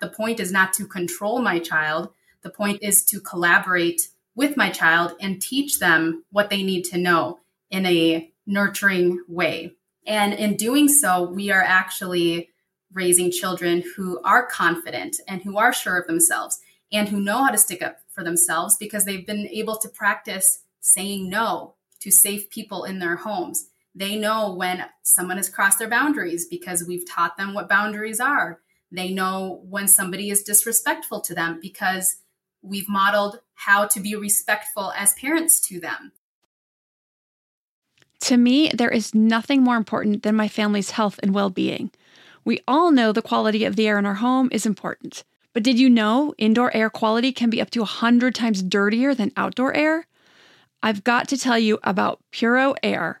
The point is not to control my child. The point is to collaborate with my child and teach them what they need to know in a nurturing way. And in doing so, we are actually raising children who are confident and who are sure of themselves and who know how to stick up for themselves because they've been able to practice saying no to safe people in their homes. They know when someone has crossed their boundaries because we've taught them what boundaries are. They know when somebody is disrespectful to them because we've modeled how to be respectful as parents to them. To me, there is nothing more important than my family's health and well being. We all know the quality of the air in our home is important. But did you know indoor air quality can be up to 100 times dirtier than outdoor air? I've got to tell you about Puro Air.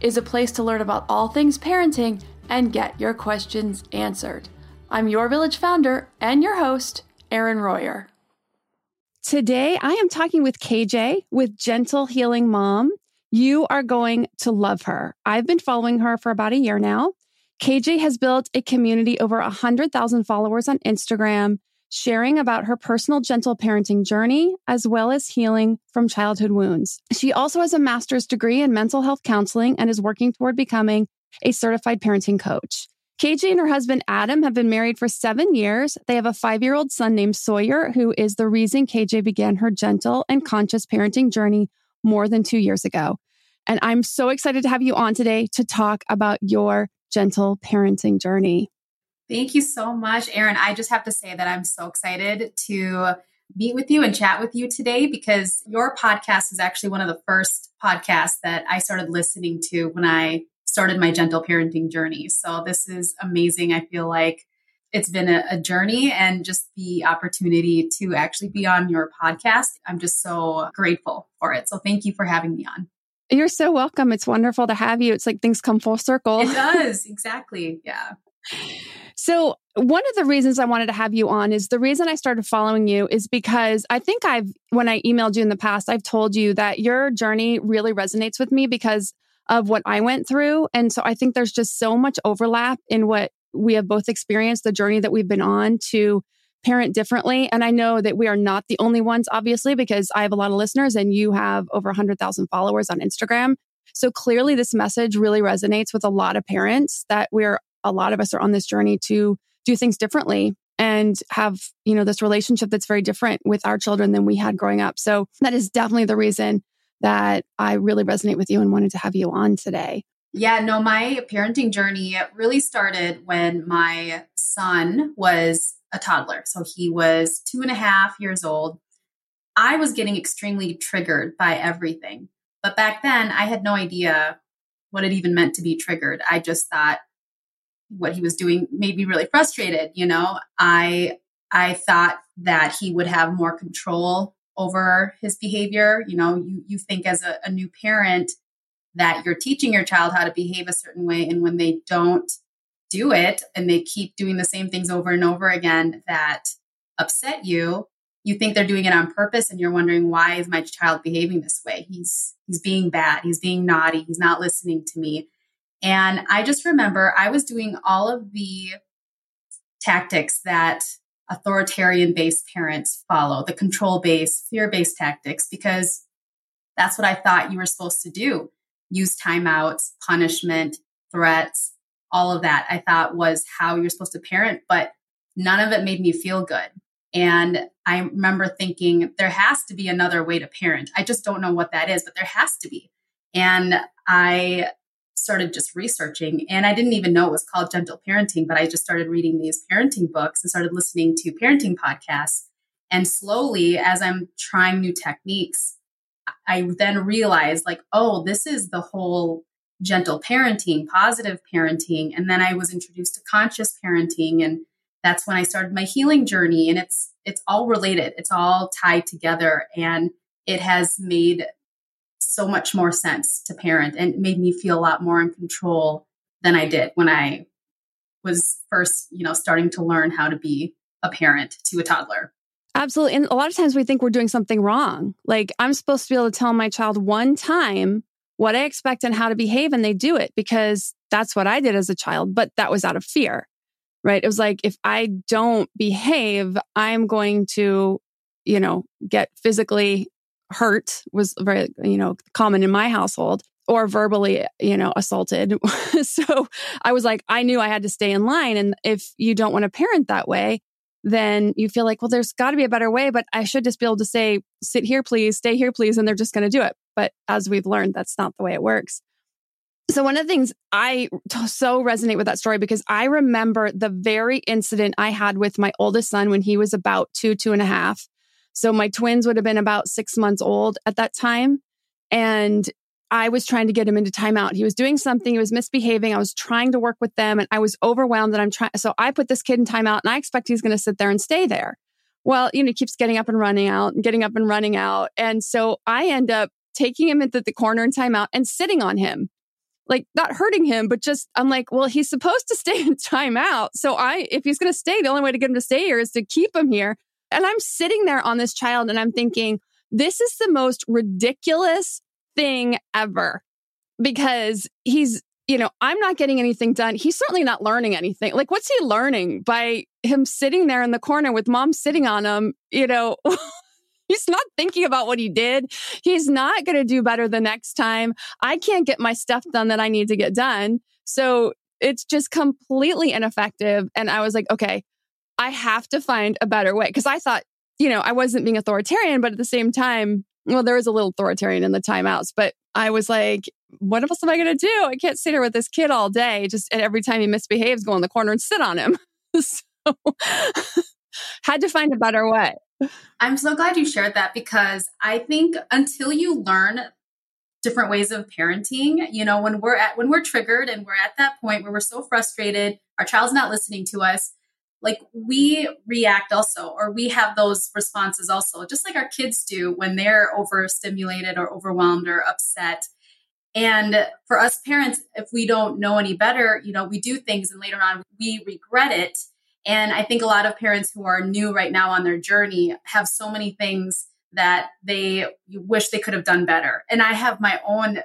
is a place to learn about all things parenting and get your questions answered. I'm your village founder and your host, Erin Royer. Today, I am talking with KJ with Gentle Healing Mom. You are going to love her. I've been following her for about a year now. KJ has built a community over 100,000 followers on Instagram sharing about her personal gentle parenting journey, as well as healing from childhood wounds. She also has a master's degree in mental health counseling and is working toward becoming a certified parenting coach. KJ and her husband Adam have been married for seven years. They have a five year old son named Sawyer, who is the reason KJ began her gentle and conscious parenting journey more than two years ago. And I'm so excited to have you on today to talk about your gentle parenting journey. Thank you so much, Erin. I just have to say that I'm so excited to meet with you and chat with you today because your podcast is actually one of the first podcasts that I started listening to when I started my gentle parenting journey. So this is amazing. I feel like it's been a, a, journey and just the opportunity to actually be on your podcast. I'm just so grateful for it. So thank you for having me on. You're so welcome. It's wonderful to have you. It's like things come full circle. It does. Exactly. Yeah. So, one of the reasons I wanted to have you on is the reason I started following you is because I think I've, when I emailed you in the past, I've told you that your journey really resonates with me because of what I went through. And so I think there's just so much overlap in what we have both experienced, the journey that we've been on to parent differently. And I know that we are not the only ones, obviously, because I have a lot of listeners and you have over 100,000 followers on Instagram. So clearly, this message really resonates with a lot of parents that we're a lot of us are on this journey to do things differently and have, you know, this relationship that's very different with our children than we had growing up. So that is definitely the reason that I really resonate with you and wanted to have you on today. Yeah, no, my parenting journey really started when my son was a toddler. So he was two and a half years old. I was getting extremely triggered by everything. But back then, I had no idea what it even meant to be triggered. I just thought what he was doing made me really frustrated. You know, I I thought that he would have more control over his behavior. You know, you you think as a, a new parent that you're teaching your child how to behave a certain way, and when they don't do it and they keep doing the same things over and over again that upset you, you think they're doing it on purpose and you're wondering why is my child behaving this way? He's he's being bad, he's being naughty, he's not listening to me. And I just remember I was doing all of the tactics that authoritarian based parents follow, the control based, fear based tactics, because that's what I thought you were supposed to do use timeouts, punishment, threats, all of that I thought was how you're supposed to parent, but none of it made me feel good. And I remember thinking there has to be another way to parent. I just don't know what that is, but there has to be. And I started just researching and I didn't even know it was called gentle parenting, but I just started reading these parenting books and started listening to parenting podcasts. And slowly, as I'm trying new techniques, I then realized like, oh, this is the whole gentle parenting, positive parenting. And then I was introduced to conscious parenting. And that's when I started my healing journey. And it's, it's all related. It's all tied together. And it has made so much more sense to parent and made me feel a lot more in control than I did when I was first, you know, starting to learn how to be a parent to a toddler. Absolutely. And a lot of times we think we're doing something wrong. Like I'm supposed to be able to tell my child one time what I expect and how to behave, and they do it because that's what I did as a child, but that was out of fear, right? It was like, if I don't behave, I'm going to, you know, get physically hurt was very, you know, common in my household or verbally, you know, assaulted. so I was like, I knew I had to stay in line. And if you don't want to parent that way, then you feel like, well, there's got to be a better way, but I should just be able to say, sit here, please, stay here, please. And they're just going to do it. But as we've learned, that's not the way it works. So, one of the things I so resonate with that story because I remember the very incident I had with my oldest son when he was about two, two and a half. So my twins would have been about six months old at that time. And I was trying to get him into timeout. He was doing something, he was misbehaving. I was trying to work with them and I was overwhelmed that I'm trying. So I put this kid in timeout and I expect he's going to sit there and stay there. Well, you know, he keeps getting up and running out and getting up and running out. And so I end up taking him into the corner in timeout and sitting on him. Like not hurting him, but just I'm like, well, he's supposed to stay in timeout. So I, if he's going to stay, the only way to get him to stay here is to keep him here. And I'm sitting there on this child and I'm thinking, this is the most ridiculous thing ever because he's, you know, I'm not getting anything done. He's certainly not learning anything. Like, what's he learning by him sitting there in the corner with mom sitting on him? You know, he's not thinking about what he did. He's not going to do better the next time. I can't get my stuff done that I need to get done. So it's just completely ineffective. And I was like, okay, I have to find a better way. Cause I thought, you know, I wasn't being authoritarian, but at the same time, well, there was a little authoritarian in the timeouts, but I was like, what else am I going to do? I can't sit here with this kid all day. Just and every time he misbehaves, go in the corner and sit on him. so had to find a better way. I'm so glad you shared that because I think until you learn different ways of parenting, you know, when we're at when we're triggered and we're at that point where we're so frustrated, our child's not listening to us, like we react also or we have those responses also just like our kids do when they're overstimulated or overwhelmed or upset. And for us parents if we don't know any better you know we do things and later on we regret it. And i think a lot of parents who are new right now on their journey have so many things that they wish they could have done better. And i have my own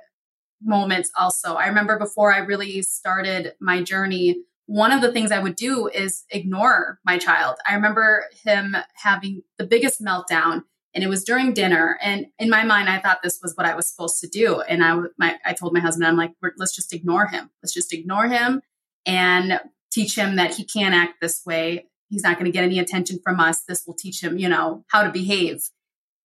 moments also. I remember before i really started my journey one of the things I would do is ignore my child. I remember him having the biggest meltdown and it was during dinner and in my mind i thought this was what i was supposed to do. And i my, i told my husband i'm like let's just ignore him. Let's just ignore him and teach him that he can't act this way. He's not going to get any attention from us. This will teach him you know how to behave.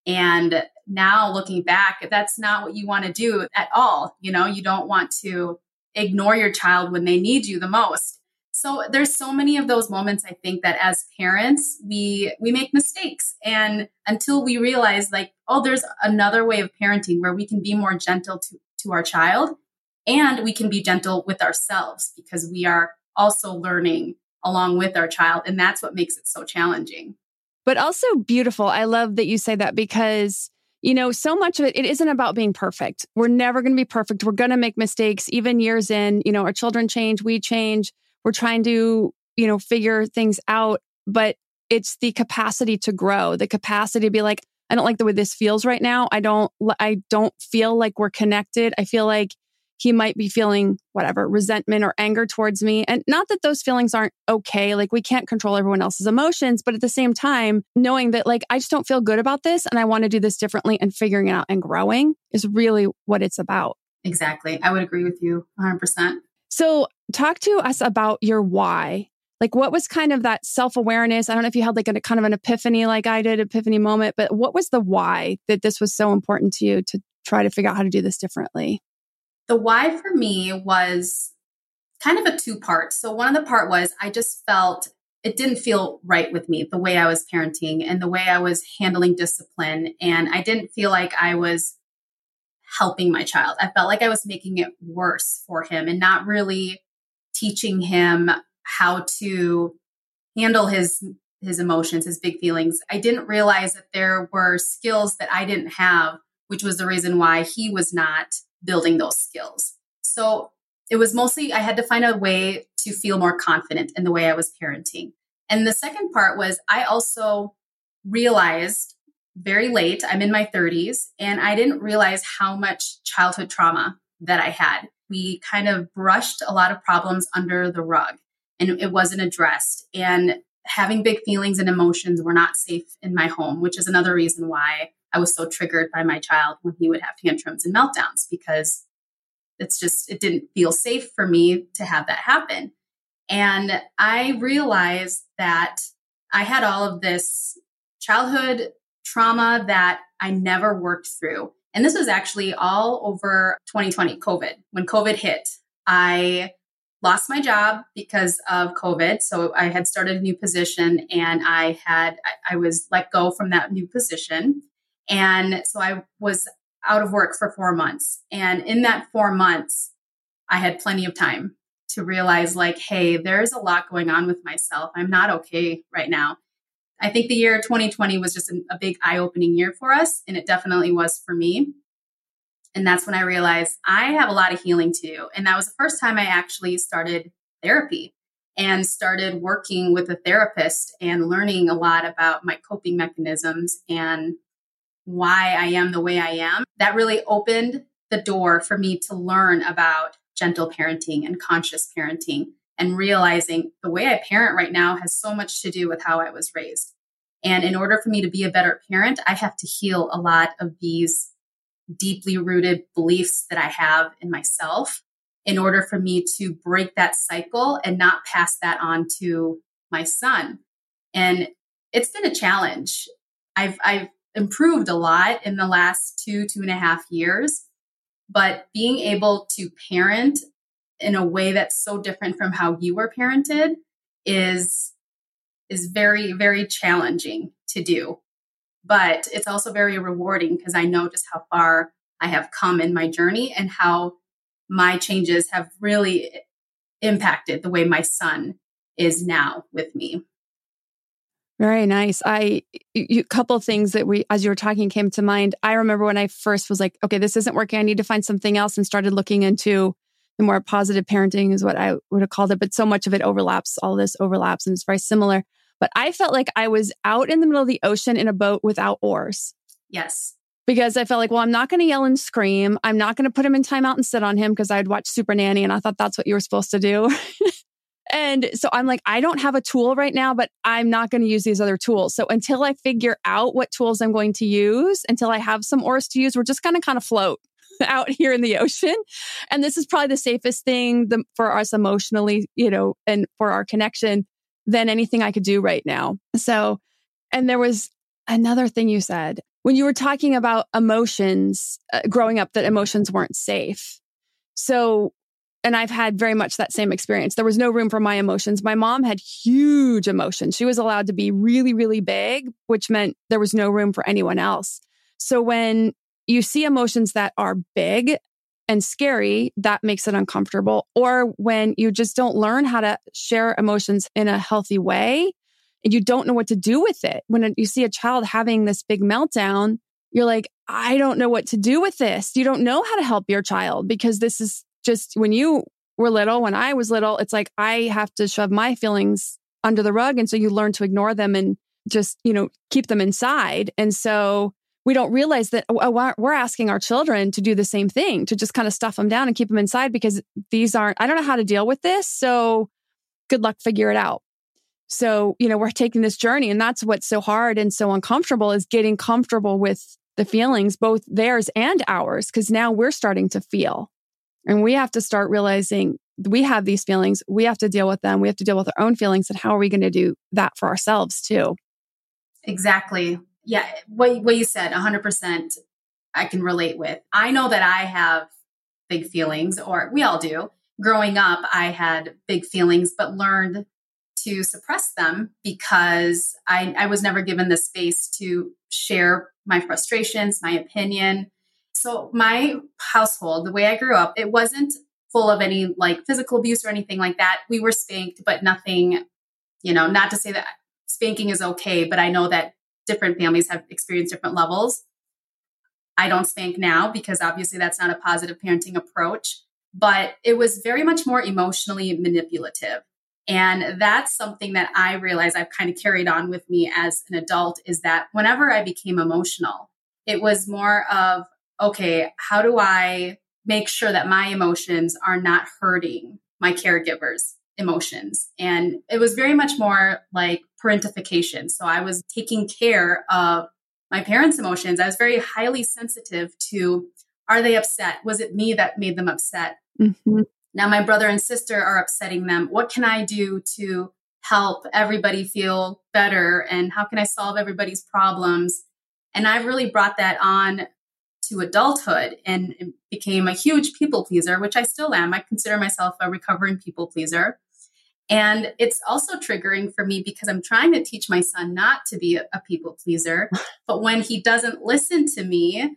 And now looking back that's not what you want to do at all. You know you don't want to ignore your child when they need you the most so there's so many of those moments I think that as parents we we make mistakes and until we realize like oh there's another way of parenting where we can be more gentle to to our child And we can be gentle with ourselves because we are also learning along with our child. And that's what makes it so challenging. But also beautiful. I love that you say that because you know, so much of it, it isn't about being perfect. We're never going to be perfect. We're going to make mistakes, even years in. You know, our children change, we change. We're trying to, you know, figure things out. But it's the capacity to grow, the capacity to be like, I don't like the way this feels right now. I don't, I don't feel like we're connected. I feel like he might be feeling whatever resentment or anger towards me. And not that those feelings aren't okay. Like we can't control everyone else's emotions, but at the same time, knowing that like I just don't feel good about this and I want to do this differently and figuring it out and growing is really what it's about. Exactly. I would agree with you 100%. So, talk to us about your why. Like, what was kind of that self awareness? I don't know if you had like a kind of an epiphany, like I did, epiphany moment, but what was the why that this was so important to you to try to figure out how to do this differently? The why for me was kind of a two part. So, one of the part was I just felt it didn't feel right with me the way I was parenting and the way I was handling discipline. And I didn't feel like I was helping my child. I felt like I was making it worse for him and not really teaching him how to handle his his emotions, his big feelings. I didn't realize that there were skills that I didn't have, which was the reason why he was not building those skills. So it was mostly, I had to find a way to feel more confident in the way I was parenting. And the second part was I also realized very late, I'm in my 30s, and I didn't realize how much childhood trauma that I had. We kind of brushed a lot of problems under the rug and it wasn't addressed. And having big feelings and emotions were not safe in my home, which is another reason why I was so triggered by my child when he would have tantrums and meltdowns because it's just, it didn't feel safe for me to have that happen. And I realized that I had all of this childhood trauma that I never worked through. And this was actually all over 2020, COVID. When COVID hit, I lost my job because of COVID. So I had started a new position and I had, I was let go from that new position. And so I was out of work for four months. And in that four months, I had plenty of time to realize, like, hey, there's a lot going on with myself. I'm not okay right now. I think the year 2020 was just a, big eye opening year for us. And it definitely was for me. And that's when I realized I have a lot of healing to do. And that was the first time I actually started therapy and started working with a therapist and learning a lot about my coping mechanisms and why I am the way I am, that really opened the door for me to learn about gentle parenting and conscious parenting and realizing the way I parent right now has so much to do with how I was raised. And in order for me to be a better parent, I have to heal a lot of these deeply rooted beliefs that I have in myself in order for me to break that cycle and not pass that on to my son. And it's been a challenge. I've, I've improved a lot in the last two, two and a half years. But being able to parent in a way that's so different from how you were parented is is very very challenging to do but it's also very rewarding because i know just how far i have come in my journey and how my changes have really impacted the way my son is now with me very nice. I a couple things that we as you were talking came to mind. I remember when I first was like, okay, this isn't working. I need to find something else and started looking into the more positive parenting is what I would have called it, but so much of it overlaps, all this overlaps and it's very similar. But I felt like I was out in the middle of the ocean in a boat without oars. Yes. Because I felt like, well, I'm not going to yell and scream. I'm not going to put him in timeout and sit on him because I'd watch Super Nanny and I thought that's what you were supposed to do. And so I'm like, I don't have a tool right now, but I'm not going to use these other tools. So until I figure out what tools I'm going to use, until I have some oars to use, we're just going to kind of float out here in the ocean. And this is probably the safest thing for us emotionally, you know, and for our connection than anything I could do right now. So, and there was another thing you said when you were talking about emotions uh, growing up that emotions weren't safe. So and I've had very much that same experience. There was no room for my emotions. My mom had huge emotions. She was allowed to be really, really big, which meant there was no room for anyone else. So when you see emotions that are big, and scary, that makes it uncomfortable. Or when you just don't learn how to share emotions in a healthy way and you don't know what to do with it. When you see a child having this big meltdown, you're like, I don't know what to do with this. You don't know how to help your child because this is just when you were little, when I was little, it's like I have to shove my feelings under the rug. And so you learn to ignore them and just, you know, keep them inside. And so we don't realize that oh, we're asking our children to do the same thing, to just kind of stuff them down and keep them inside because these aren't, I don't know how to deal with this. So good luck, figure it out. So, you know, we're taking this journey and that's what's so hard and so uncomfortable is getting comfortable with the feelings, both theirs and ours, because now we're starting to feel and we have to start realizing we have these feelings. We have to deal with them. We have to deal with our own feelings. And how are we going to do that for ourselves too? Exactly yeah, what what you said, 100% I can relate with. I know that I have big feelings or we all do. Growing up, I had big feelings but learned to suppress them because I, I was never given the space to share my frustrations, my opinion. So my household, the way I grew up, it wasn't full of any like physical abuse or anything like that. We were spanked, but nothing, you know, not to say that spanking is okay, but I know that different families have experienced different levels. I don't spank now because obviously that's not a positive parenting approach, but it was very much more emotionally manipulative. And that's something that I realize I've kind of carried on with me as an adult is that whenever I became emotional, it was more of, okay, how do I make sure that my emotions are not hurting my caregivers? emotions. And it was very much more like parentification. So I was taking care of my parents' emotions. I was very highly sensitive to are they upset? Was it me that made them upset? Mm-hmm. Now my brother and sister are upsetting them. What can I do to help everybody feel better? And how can I solve everybody's problems? And I've really brought that on to adulthood and became a huge people pleaser, which I still am. I consider myself a recovering people pleaser. And it's also triggering for me because I'm trying to teach my son not to be a, people pleaser. But when he doesn't listen to me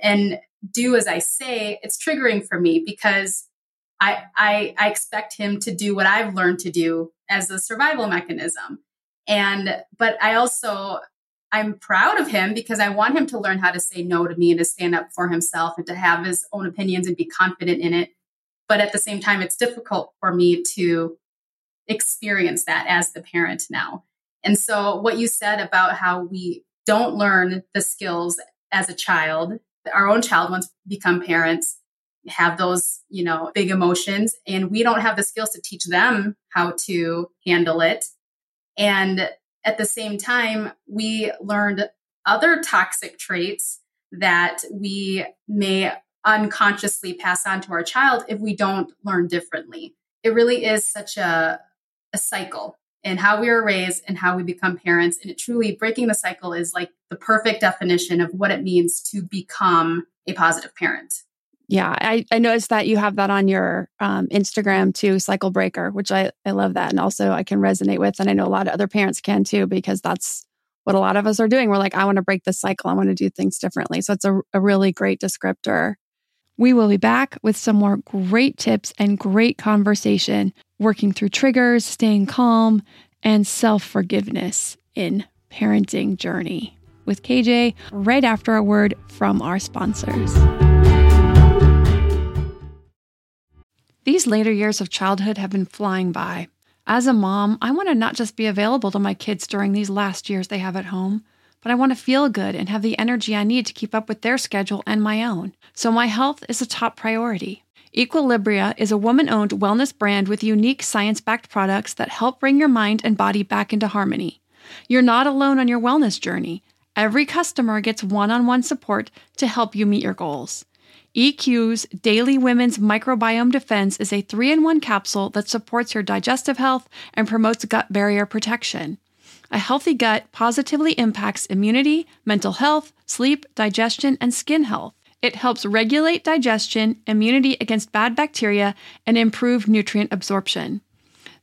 and do as I say, it's triggering for me because I, I, I expect him to do what I've learned to do as a survival mechanism. And, but I also, I'm proud of him because I want him to learn how to say no to me and to stand up for himself and to have his own opinions and be confident in it. But at the same time, it's difficult for me to experience that as the parent now. And so, what you said about how we don't learn the skills as a child, our own child, once become parents, have those, you know, big emotions, and we don't have the skills to teach them how to handle it. And at the same time, we learned other toxic traits that we may unconsciously pass on to our child if we don't learn differently. It really is such a, a cycle and how we were raised and how we become parents. And it truly breaking the cycle is like the perfect definition of what it means to become a positive parent. Yeah, I, I noticed that you have that on your um, Instagram too, Cycle Breaker, which I, I love that. And also I can resonate with. And I know a lot of other parents can too, because that's what a lot of us are doing. We're like, I want to break the cycle. I want to do things differently. So it's a, a really great descriptor. We will be back with some more great tips and great conversation, working through triggers, staying calm, and self forgiveness in parenting journey with KJ right after a word from our sponsors. These later years of childhood have been flying by. As a mom, I want to not just be available to my kids during these last years they have at home but I want to feel good and have the energy I need to keep up with their schedule and my own. So my health is a top priority. Equilibria is a woman owned wellness brand with unique science backed products that help bring your mind and body back into harmony. You're not alone on your wellness journey. Every customer gets one on one support to help you meet your goals. EQ's Daily Women's Microbiome Defense is a three in one capsule that supports your digestive health and promotes gut barrier protection. A healthy gut positively impacts immunity, mental health, sleep, digestion, and skin health. It helps regulate digestion, immunity against bad bacteria, and improve nutrient absorption.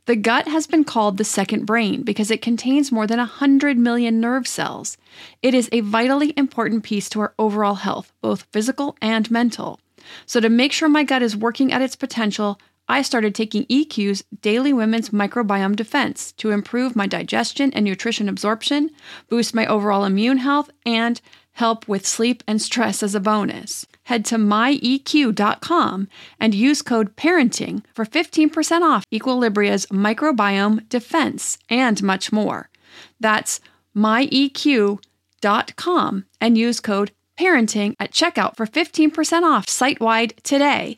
The gut has been called the second brain because it contains more than 100 million nerve cells. It is a vitally important piece to our overall health, both physical and mental. So, to make sure my gut is working at its potential, I started taking EQ's Daily Women's Microbiome Defense to improve my digestion and nutrition absorption, boost my overall immune health, and help with sleep and stress as a bonus. Head to myeq.com and use code PARENTING for 15% off Equilibria's microbiome defense and much more. That's myeq.com and use code PARENTING at checkout for 15% off site wide today.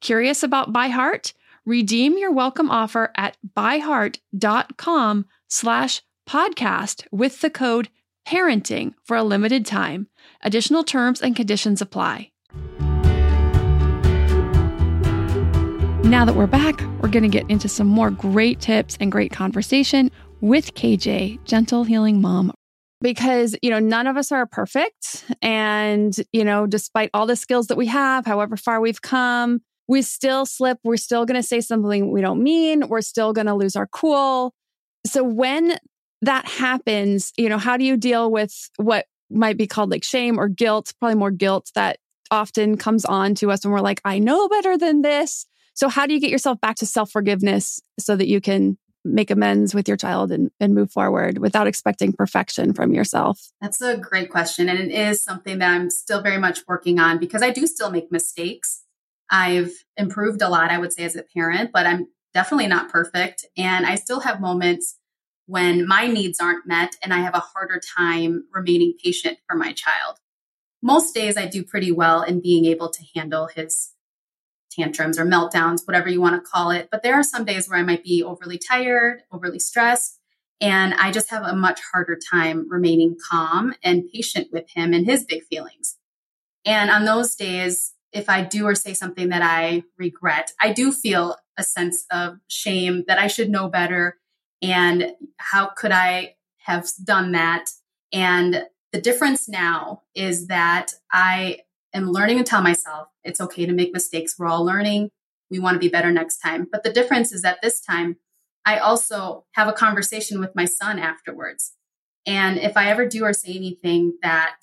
Curious about ByHeart? Redeem your welcome offer at byheart.com slash podcast with the code parenting for a limited time. Additional terms and conditions apply. Now that we're back, we're going to get into some more great tips and great conversation with KJ, Gentle Healing Mom. Because, you know, none of us are perfect. And, you know, despite all the skills that we have, however far we've come, we still slip. We're still going to say something we don't mean. We're still going to lose our cool. So when that happens, you know, how do you deal with what might be called like shame or guilt? Probably more guilt that often comes on to us when we're like, I know better than this. So how do you get yourself back to self forgiveness so that you can make amends with your child and, and move forward without expecting perfection from yourself? That's a great question. And it is something that I'm still very much working on because I do still make mistakes. I've improved a lot, I would say, as a parent, but I'm definitely not perfect. And I still have moments when my needs aren't met and I have a harder time remaining patient for my child. Most days I do pretty well in being able to handle his tantrums or meltdowns, whatever you want to call it. But there are some days where I might be overly tired, overly stressed, and I just have a much harder time remaining calm and patient with him and his big feelings. And on those days, if I do or say something that I regret, I do feel a sense of shame that I should know better. And how could I have done that? And the difference now is that I am learning to tell myself it's okay to make mistakes. We're all learning. We want to be better next time. But the difference is that this time I also have a conversation with my son afterwards. And if I ever do or say anything that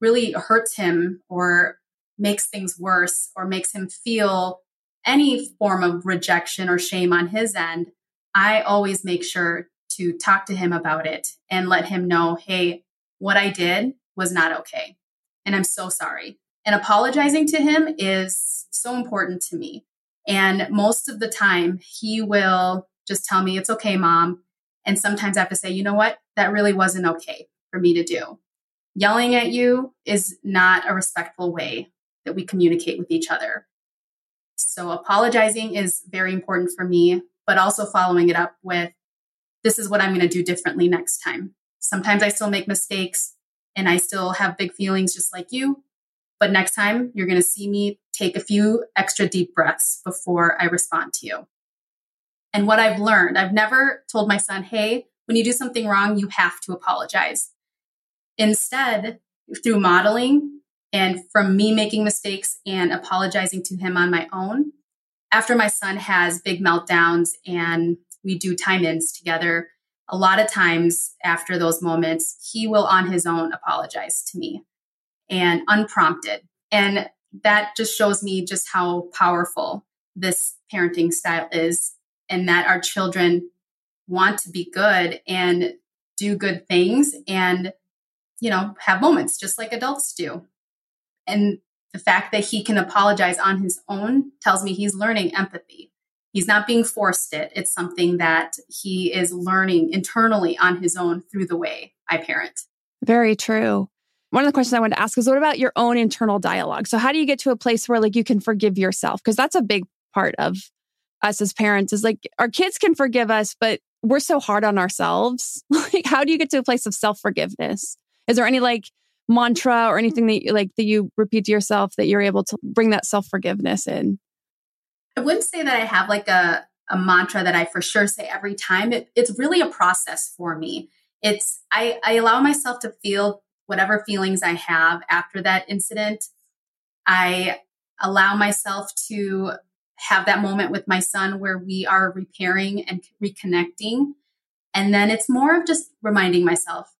really hurts him or makes things worse or makes him feel any form of rejection or shame on his end, I always make sure to talk to him about it and let him know, hey, what I did was not okay. And I'm so sorry. And apologizing to him is so important to me. And most of the time, he will just tell me, it's okay, mom. And sometimes I have to say, you know what? That really wasn't okay for me to do. Yelling at you is not a respectful way that we communicate with each other. So apologizing is very important for me, but also following it up with this is what I'm going to do differently next time. Sometimes I still make mistakes and I still have big feelings just like you. But next time you're going to see me take a few extra deep breaths before I respond to you. And what I've learned, I've never told my son, hey, when you do something wrong, you have to apologize. Instead, through modeling, and from me making mistakes and apologizing to him on my own, after my son has big meltdowns and we do time ins together, a lot of times after those moments, he will on his own apologize to me and unprompted. And that just shows me just how powerful this parenting style is and that our children want to be good and do good things and you know have moments just like adults do and The fact that he can apologize on his own tells me he's learning empathy. He's not being forced it. It's something that he is learning internally on his own through the way I parent. Very true. One of the questions I wanted to ask is what about your own internal dialogue? So how do you get to a place where like you can forgive yourself? Because that's a big part of us as parents is like our kids can forgive us, but we're so hard on ourselves. like how do you get to a place of self-forgiveness? Is there any like mantra or anything that you, like that you repeat to yourself that you're able to bring that self-forgiveness in? I wouldn't say that I have like a a mantra that I for sure say every time. It, it's really a process for me. It's I, I allow myself to feel whatever feelings I have after that incident. I allow myself to have that moment with my son where we are repairing and reconnecting. And then it's more of just reminding myself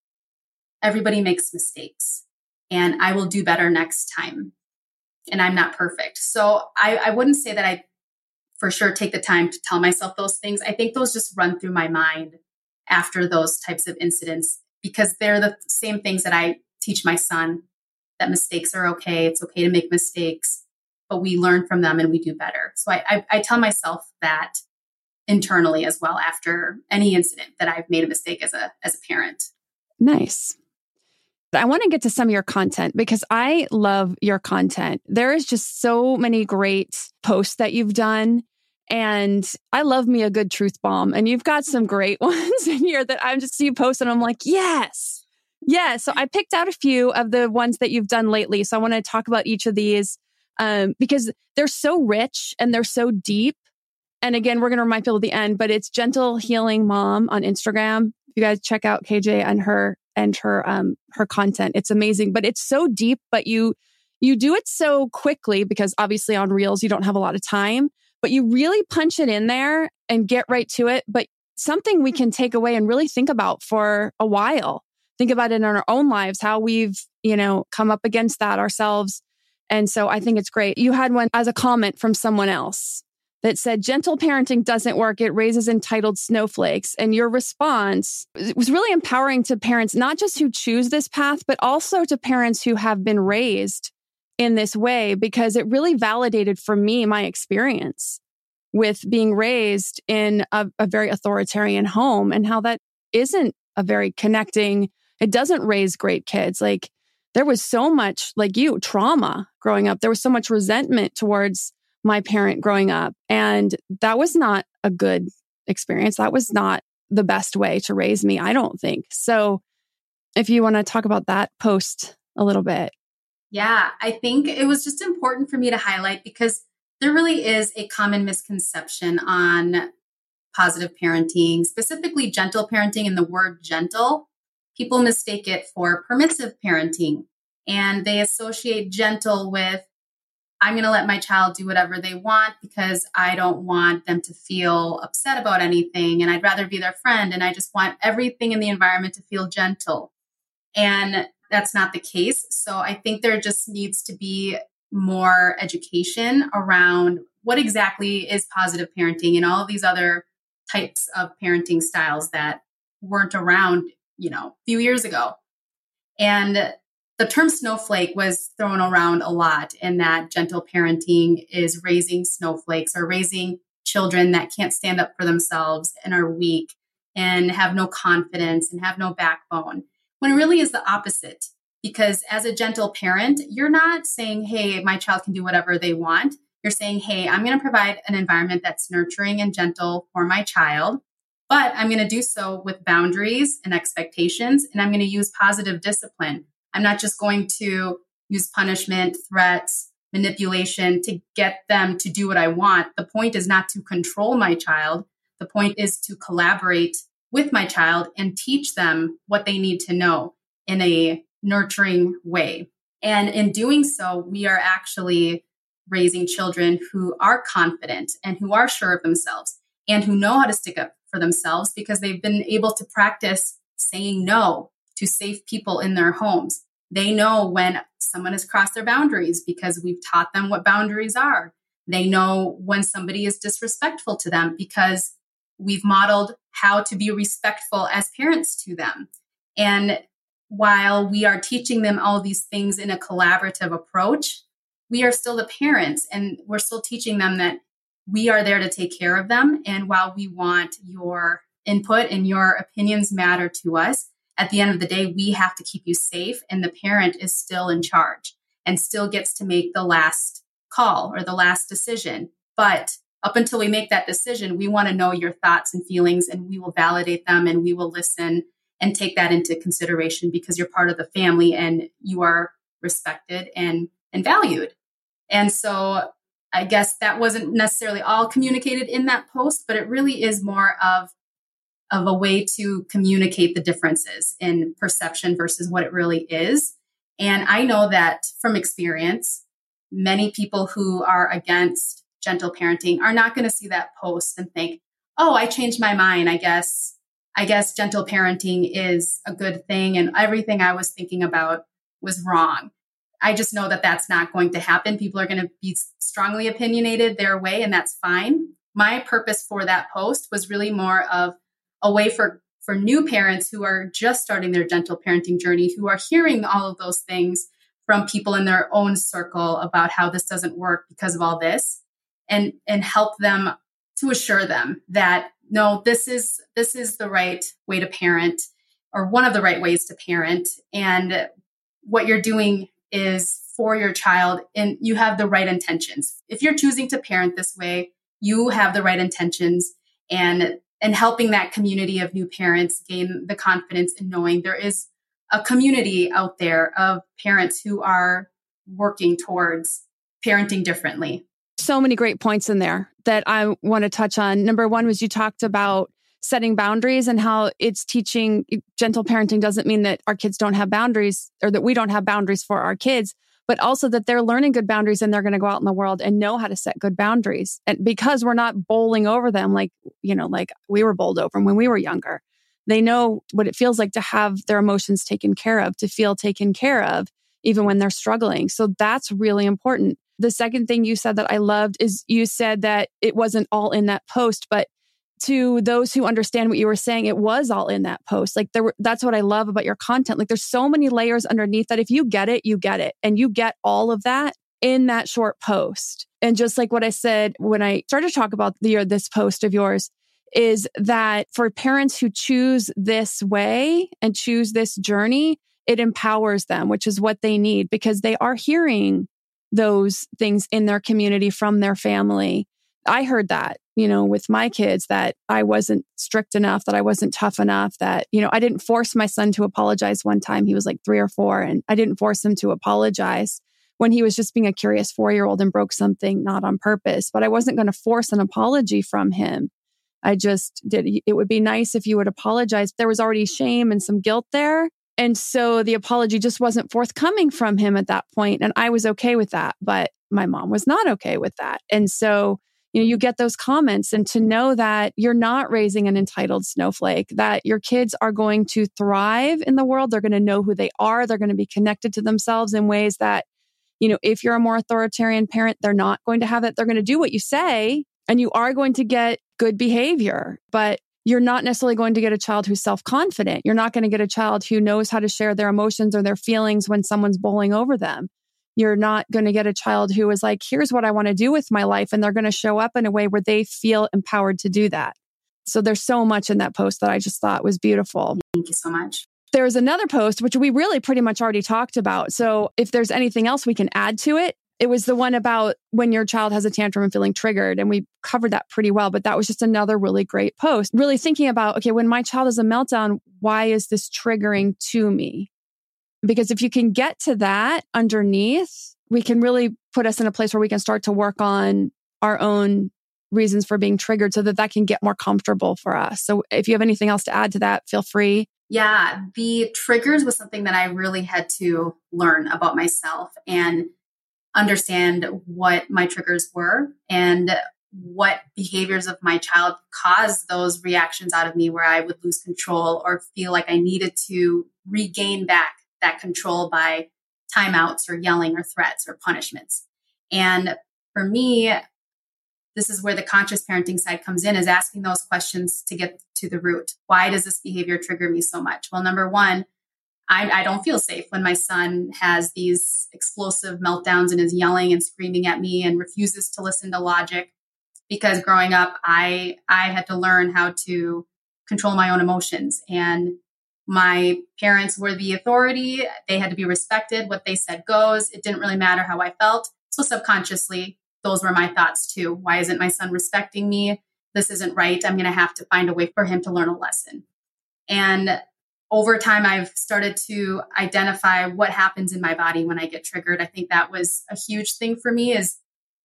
everybody makes mistakes and I will do better next time. And I'm not perfect. So I, I wouldn't say that I for sure take the time to tell myself those things. I think those just run through my mind after those types of incidents because they're the same things that I teach my son that mistakes are okay. It's okay to make mistakes, but we learn from them and we do better. So I, I, I tell myself that internally as well after any incident that I've made a mistake as a as a parent. Nice. I want to get to some of your content because I love your content. There is just so many great posts that you've done. And I love me a good truth bomb. And you've got some great ones in here that I'm just see post and I'm like, yes, yeah. So I picked out a few of the ones that you've done lately. So I want to talk about each of these um, because they're so rich and they're so deep. And again, we're going to remind people at the end, but it's Gentle Healing Mom on Instagram. You guys check out KJ and her and her um her content. It's amazing, but it's so deep, but you you do it so quickly because obviously on Reels you don't have a lot of time, but you really punch it in there and get right to it, but something we can take away and really think about for a while think about it in our own lives, how we've, you know, come up against that ourselves. And so I think it's great. You had one as a comment from someone else that said, gentle parenting doesn't work. It raises entitled snowflakes. And your response was really empowering to parents, not just who choose this path, but also to parents who have been raised in this way, because it really validated for me my experience with being raised in a, a very authoritarian home and how that isn't a very connecting it doesn't raise great kids. Like there was so much, like you, trauma growing up. There was so much resentment towards my parent growing up. And that was not a good experience. That was not the best way to raise me, I don't think. So if you want to talk about that post a little bit. Yeah, I think it was just important for me to highlight because there really is a common misconception on positive parenting, specifically gentle parenting and the word gentle people mistake it for permissive parenting and they associate gentle with I'm going to let my child do whatever they want because I don't want them to feel upset about anything and I'd rather be their friend and I just want everything in the environment to feel gentle. And that's not the case. So I think there just needs to be more education around what exactly is positive parenting and all of these other types of parenting styles that weren't around you know, a few years ago. And the term snowflake was thrown around a lot in that gentle parenting is raising snowflakes or raising children that can't stand up for themselves and are weak and have no confidence and have no backbone when it really is the opposite because as a gentle parent you're not saying hey my child can do whatever they want you're saying hey i'm going to provide an environment that's nurturing and gentle for my child but I'm going to do so with boundaries and expectations, and I'm going to use positive discipline. I'm not just going to use punishment, threats, manipulation to get them to do what I want. The point is not to control my child. The point is to collaborate with my child and teach them what they need to know in a nurturing way. And in doing so, we are actually raising children who are confident and who are sure of themselves and who know how to stick up for themselves because they've been able to practice saying no to safe people in their homes. They know when someone has crossed their boundaries because we've taught them what boundaries are. They know when somebody is disrespectful to them because we've modeled how to be respectful as parents to them. And while we are teaching them all these things in a collaborative approach, we are still the parents and we're still teaching them that we are there to take care of them. And while we want your input and your opinions matter to us, at the end of the day, we have to keep you safe. And the parent is still in charge and still gets to make the last call or the last decision. But up until we make that decision, we want to know your thoughts and feelings and we will validate them and we will listen and take that into consideration because you're part of the family and you are respected and, and valued. And so I guess that wasn't necessarily all communicated in that post, but it really is more of of a way to communicate the differences in perception versus what it really is. And I know that from experience, many people who are against gentle parenting are not going to see that post and think, "Oh, I changed my mind. I guess I guess gentle parenting is a good thing and everything I was thinking about was wrong." I just know that that's not going to happen. People are going to be strongly opinionated their way and that's fine. My purpose for that post was really more of a way for for new parents who are just starting their gentle parenting journey who are hearing all of those things from people in their own circle about how this doesn't work because of all this and and help them to assure them that no this is this is the right way to parent or one of the right ways to parent. And what you're doing is for your child and you have the right intentions. If you're choosing to parent this way you have the right intentions and and helping that community of new parents gain the confidence in knowing there is a community out there of parents who are working towards parenting differently. So many great points in there that I want to touch on. Number one was you talked about setting boundaries and how it's teaching gentle parenting doesn't mean that our kids don't have boundaries or that we don't have boundaries for our kids but also that they're learning good boundaries and they're going to go out in the world and know how to set good boundaries. And because we're not bowling over them like, you know, like we were bowled over when we were younger, they know what it feels like to have their emotions taken care of, to feel taken care of, even when they're struggling. So that's really important. The second thing you said that I loved is you said that it wasn't all in that post, but to those who understand what you were saying, it was all in that post. Like there were, that's what I love about your content. Like there's so many layers underneath that if you get it, you get it. And you get all of that in that short post. And just like what I said when I started to talk about the, this post of yours is that for parents who choose this way and choose this journey, it empowers them, which is what they need because they are hearing those things in their community from their family. I heard that you know, with my kids that I wasn't strict enough, that I wasn't tough enough, that, you know, I didn't force my son to apologize one time. He was like three or four, and I didn't force him to apologize when he was just being a curious four year old and broke something not on purpose. But I wasn't going to force an apology from him. I just did. It would be nice if you would apologize. There was already shame and some guilt there. And so the apology just wasn't forthcoming from him at that point, And I was okay with that. But my mom was not okay with that. And so you know, you get those comments and to know that you're not raising an entitled snowflake, that your kids are going to thrive in the world. They're going to know who they are. They're going to be connected to themselves in ways that, you know, if you're a more authoritarian parent, they're not going to have that. They're going to do what you say and you are going to get good behavior, but you're not necessarily going to get a child who's self confident. You're not going to get a child who knows how to share their emotions or their feelings when someone's bowling over them. You're not going to get a child who is like, here's what I want to do with my life. And they're going to show up in a way where they feel empowered to do that. So there's so much in that post that I just thought was beautiful. Thank you so much. There's another post, which we really pretty much already talked about. So if there's anything else we can add to it, it was the one about when your child has a tantrum and feeling triggered. And we covered that pretty well, but that was just another really great post. Really thinking about, okay, when my child has a meltdown, why is this triggering to me? Because if you can get to that underneath, we can really put us in a place where we can start to work on our own reasons for being triggered so that that can get more comfortable for us. So if you have anything else to add to that, feel free. Yeah, the triggers was something that I really had to learn about myself and understand what my triggers were and what behaviors of my child caused those reactions out of me where I would lose control or feel like I needed to regain back that control by timeouts or yelling or threats or punishments. And for me, this is where the conscious parenting side comes in is asking those questions to get to the root. Why does this behavior trigger me so much? Well, number one, I, I don't feel safe when my son has these explosive meltdowns and is yelling and screaming at me and refuses to listen to logic. Because growing up, I I had to learn how to control my own emotions and my parents were the authority. They had to be respected. What they said goes. It didn't really matter how I felt. So subconsciously, those were my thoughts too. Why isn't my son respecting me? This isn't right. I'm going to have to find a way for him to learn a lesson. And over time, I've started to identify what happens in my body when I get triggered. I think that was a huge thing for me is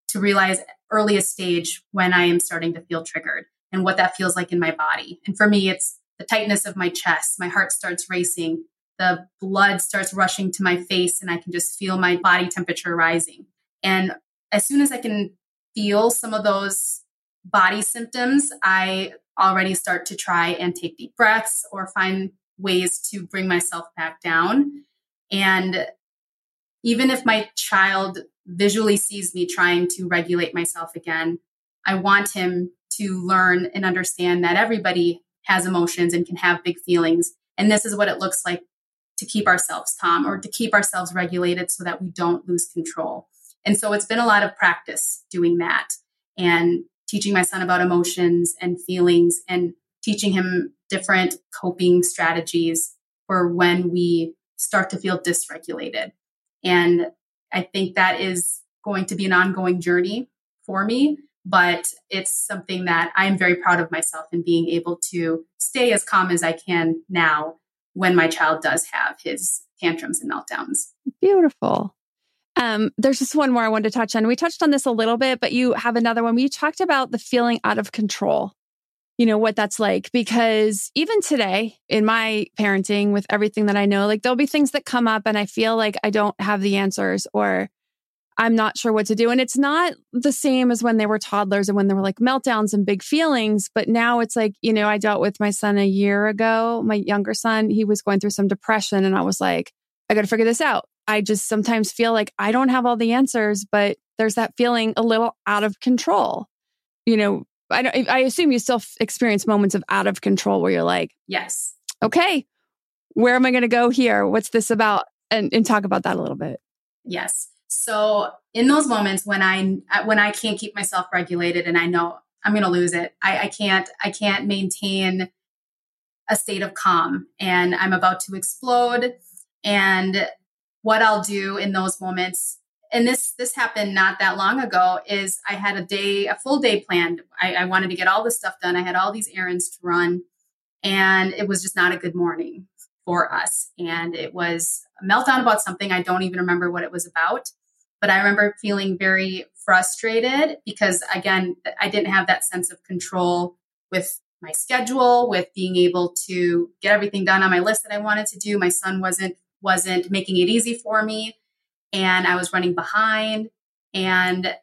to realize earliest stage when I am starting to feel triggered and what that feels like in my body. And for me, it's the tightness of my chest. My heart starts racing. The blood starts rushing to my face, and I can just feel my body temperature rising. And as soon as I can feel some of those body symptoms, I already start to try and take deep breaths or find ways to bring myself back down. And even if my child visually sees me trying to regulate myself again, I want him to learn and understand that everybody has emotions and can have big feelings. And this is what it looks like to keep ourselves calm or to keep ourselves regulated so that we don't lose control. And so it's been a lot of practice doing that and teaching my son about emotions and feelings and teaching him different coping strategies for when we start to feel dysregulated. And I think that is going to be an ongoing journey for me but it's something that I'm very proud of myself in being able to stay as calm as I can now when my child does have his tantrums and meltdowns. Beautiful. Um, there's just one more I wanted to touch on. We touched on this a little bit, but you have another one. We talked about the feeling out of control, you know, what that's like. Because even today in my parenting, with everything that I know, like there'll be things that come up and I feel like I don't have the answers or I'm not sure what to do. And it's not the same as when they were toddlers and when there were like meltdowns and big feelings. But now it's like, you know, I dealt with my son a year ago, my younger son, he was going through some depression. And I was like, I got to figure this out. I just sometimes feel like I don't have all the answers, but there's that feeling a little out of control. You know, I, don't, I assume you still experience moments of out of control where you're like, yes, okay, where am I going to go here? What's this about? And, and talk about that a little bit. Yes. So in those moments when I when I can't keep myself regulated and I know I'm going to lose it, I, I can't I can't maintain a state of calm and I'm about to explode. And what I'll do in those moments, and this this happened not that long ago, is I had a day, a full day planned. I, I wanted to get all this stuff done. I had all these errands to run, and it was just not a good morning for us. And it was a meltdown about something I don't even remember what it was about. But I remember feeling very frustrated because, again, I didn't have that sense of control with my schedule, with being able to get everything done on my list that I wanted to do. My son wasn't wasn't making it easy for me, and I was running behind. And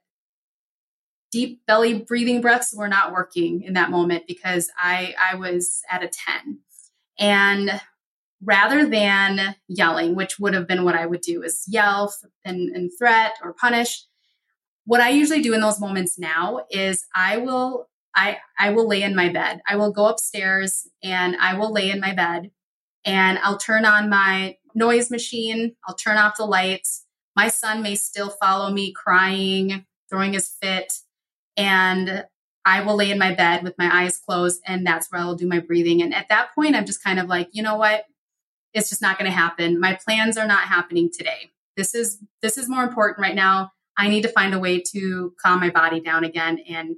deep belly breathing breaths were not working in that moment because I I was at a ten. And rather than yelling, which would have been what I would do is yell and, and threat or punish. What I usually do in those moments now is I will I I will lay in my bed. I will go upstairs and I will lay in my bed and I'll turn on my noise machine. I'll turn off the lights. My son may still follow me crying, throwing his fit, and I will lay in my bed with my eyes closed and that's where I'll do my breathing. And at that point, I'm just kind of like, you know what? It's just not going to happen. My plans are not happening today. This is this is more important right now. I need to find a way to calm my body down again and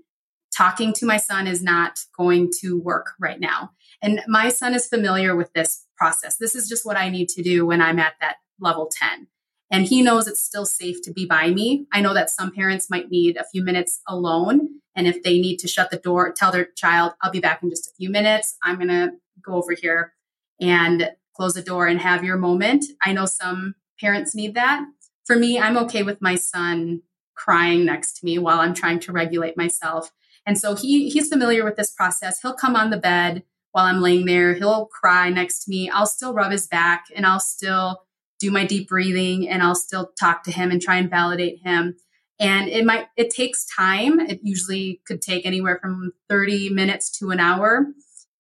talking to my son is not going to work right now. And my son is familiar with this process. This is just what I need to do when I'm at that level 10. And he knows it's still safe to be by me. I know that some parents might need a few minutes alone. And if they need to shut the door, tell their child, I'll be back in just a few minutes. I'm going to go over here and close the door and have your moment. I know some parents need that. For me, I'm okay with my son crying next to me while I'm trying to regulate myself. And so he he's familiar with this process. He'll come on the bed while I'm laying there. He'll cry next to me. I'll still rub his back and I'll still do my deep breathing and I'll still talk to him and try and validate him. And it might it takes time. It usually could take anywhere from 30 minutes to an hour.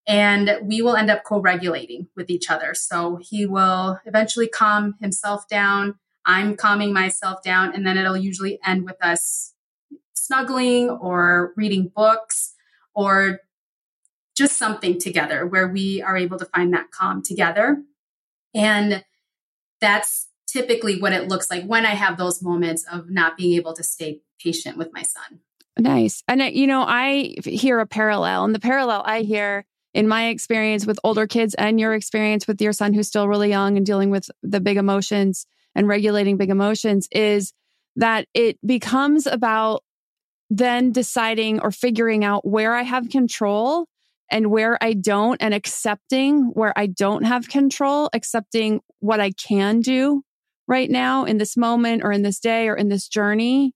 And we will end up co-regulating with each other. So he will eventually calm himself down. I'm calming myself down, and then it'll usually end with us snuggling or reading books or just something together where we are able to find that calm together. And that's typically what it looks like when I have those moments of not being able to stay patient with my son. Nice. And, uh, you know, I hear a parallel, and the parallel I hear in my experience with older kids and your experience with your son who's still really young and dealing with the big emotions and regulating big emotions is that it becomes about then deciding or figuring out where I have control and where I don't and accepting where I don't have control, accepting what I can do right now in this moment or in this day or in this journey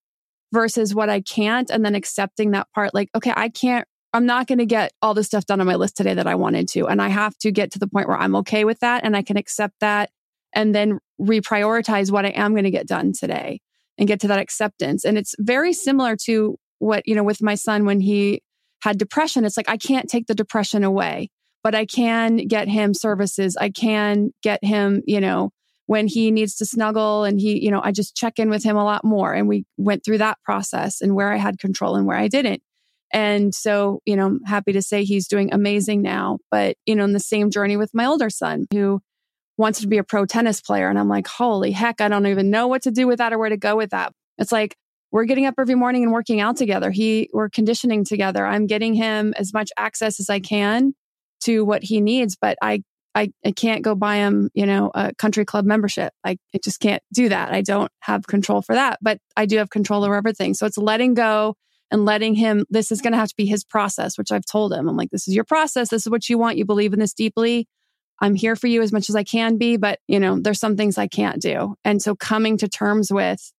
versus what I can't. And then accepting that part like, okay, I can't, I'm not going to get all the stuff done on my list today that I wanted to. And I have to get to the point where I'm okay with that and I can accept that and then reprioritize what I am going to get done today and get to that acceptance. And it's very similar to what, you know, with my son when he had depression, it's like, I can't take the depression away, but I can get him services. I can get him, you know, when he needs to snuggle and he, you know, I just check in with him a lot more. And we went through that process and where I had control and where I didn't. And so, you know, I'm happy to say he's doing amazing now. But, you know, in the same journey with my older son who wants to be a pro tennis player. And I'm like, holy heck, I don't even know what to do with that or where to go with that. It's like, we're getting up every morning and working out together. He, we're conditioning together. I'm getting him as much access as I can to what he needs, but I, I, I can't go buy him, you know, a country club membership. I, I just can't do that. I don't have control for that, but I do have control over everything. So it's letting go and letting him, this is going to have to be his process, which I've told him. I'm like, this is your process. This is what you want. You believe in this deeply. I'm here for you as much as I can be, but you know, there's some things I can't do. And so coming to terms with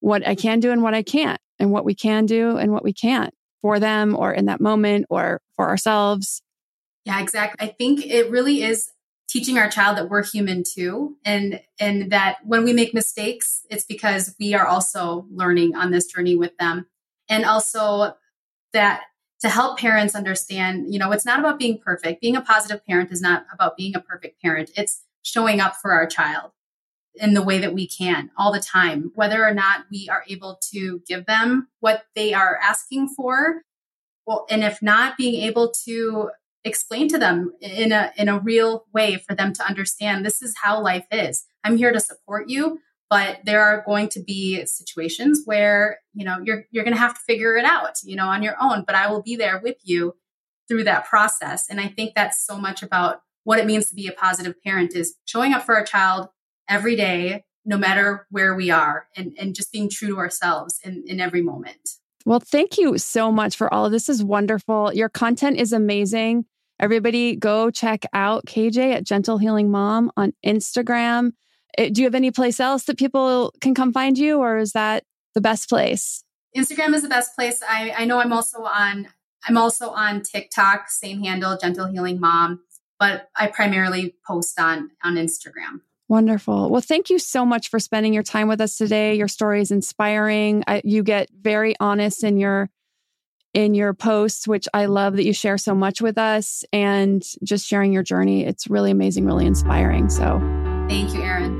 what I can do and what I can't, and what we can do and what we can't for them or in that moment or for ourselves. Yeah, exactly. I think it really is teaching our child that we're human too and and that when we make mistakes it's because we are also learning on this journey with them and also that to help parents understand you know it's not about being perfect being a positive parent is not about being a perfect parent it's showing up for our child in the way that we can all the time, whether or not we are able to give them what they are asking for. Well, and if not, being able to explain to them in a in a real way for them to understand this is how life is. I'm here to support you, but there are going to be situations where, you know, you're you're going to have to figure it out, you know, on your own, but I will be there with you through that process. And I think that's so much about what it means to be a positive parent is showing up for our child every day, no matter where we are, and, and just being true to ourselves in, in every moment. Well, thank you so much for all of this. is wonderful. Your content is amazing. Everybody go check out KJ at Gentle Healing Mom on Instagram. Eh, do you have any place else that people can come find you or is that the best place? Instagram is the best place. I, I know I'm also on I'm also on TikTok, same handle, Gentle Healing Mom, but I primarily post on on Instagram. Wonderful. Well, thank you so much for spending your time with us today. Your story is inspiring. I, you get very honest in your in your posts, which I love that you share so much with us and just sharing your journey. It's really amazing, really inspiring. So, thank you, Erin.